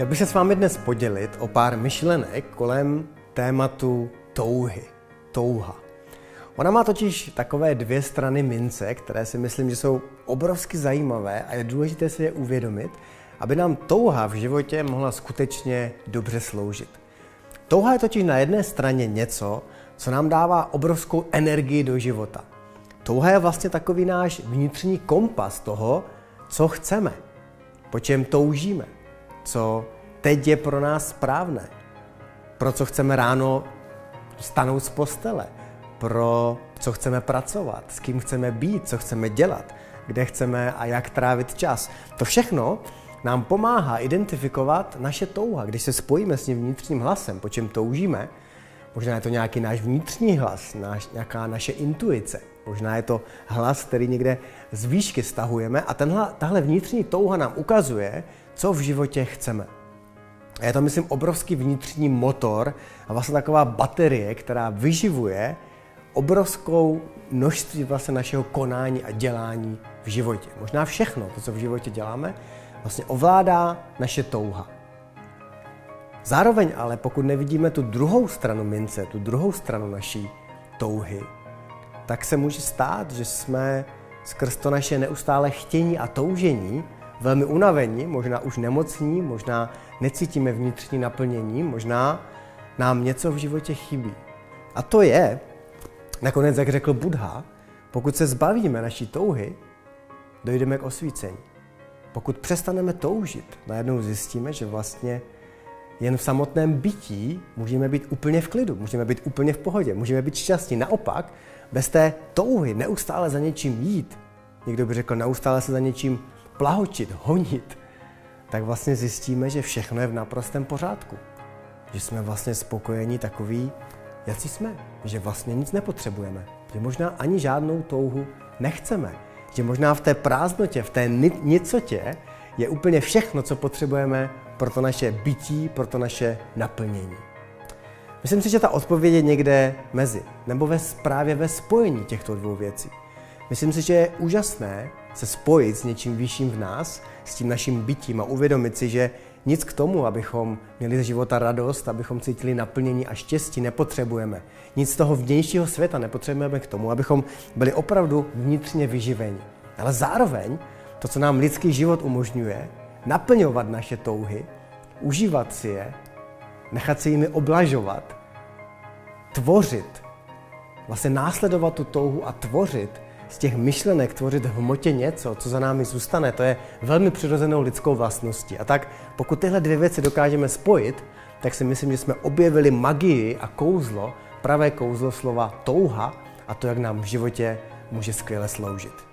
Chtěl bych se s vámi dnes podělit o pár myšlenek kolem tématu touhy. Touha. Ona má totiž takové dvě strany mince, které si myslím, že jsou obrovsky zajímavé a je důležité si je uvědomit, aby nám touha v životě mohla skutečně dobře sloužit. Touha je totiž na jedné straně něco, co nám dává obrovskou energii do života. Touha je vlastně takový náš vnitřní kompas toho, co chceme, po čem toužíme, co teď je pro nás správné, pro co chceme ráno stanout z postele, pro co chceme pracovat, s kým chceme být, co chceme dělat, kde chceme a jak trávit čas. To všechno nám pomáhá identifikovat naše touha. Když se spojíme s tím vnitřním hlasem, po čem toužíme, možná je to nějaký náš vnitřní hlas, náš, nějaká naše intuice, možná je to hlas, který někde z výšky stahujeme a tenhle, tahle vnitřní touha nám ukazuje, co v životě chceme. A je to, myslím, obrovský vnitřní motor a vlastně taková baterie, která vyživuje obrovskou množství vlastně našeho konání a dělání v životě. Možná všechno, to, co v životě děláme, vlastně ovládá naše touha. Zároveň ale, pokud nevidíme tu druhou stranu mince, tu druhou stranu naší touhy, tak se může stát, že jsme skrz to naše neustále chtění a toužení velmi unavení, možná už nemocní, možná necítíme vnitřní naplnění, možná nám něco v životě chybí. A to je, nakonec, jak řekl Buddha, pokud se zbavíme naší touhy, dojdeme k osvícení. Pokud přestaneme toužit, najednou zjistíme, že vlastně jen v samotném bytí můžeme být úplně v klidu, můžeme být úplně v pohodě, můžeme být šťastní. Naopak, bez té touhy neustále za něčím jít, někdo by řekl neustále se za něčím plahočit, honit, tak vlastně zjistíme, že všechno je v naprostém pořádku. Že jsme vlastně spokojení takový, jaký jsme. Že vlastně nic nepotřebujeme. Že možná ani žádnou touhu nechceme. Že možná v té prázdnotě, v té nicotě je úplně všechno, co potřebujeme pro to naše bytí, pro to naše naplnění. Myslím si, že ta odpověď je někde mezi, nebo ve právě ve spojení těchto dvou věcí. Myslím si, že je úžasné se spojit s něčím vyšším v nás, s tím naším bytím a uvědomit si, že nic k tomu, abychom měli ze života radost, abychom cítili naplnění a štěstí, nepotřebujeme. Nic z toho vnějšího světa nepotřebujeme k tomu, abychom byli opravdu vnitřně vyživeni. Ale zároveň to, co nám lidský život umožňuje, naplňovat naše touhy, užívat si je, nechat se jimi oblažovat, tvořit, vlastně následovat tu touhu a tvořit, z těch myšlenek tvořit v hmotě něco, co za námi zůstane, to je velmi přirozenou lidskou vlastností. A tak pokud tyhle dvě věci dokážeme spojit, tak si myslím, že jsme objevili magii a kouzlo, pravé kouzlo slova touha a to, jak nám v životě může skvěle sloužit.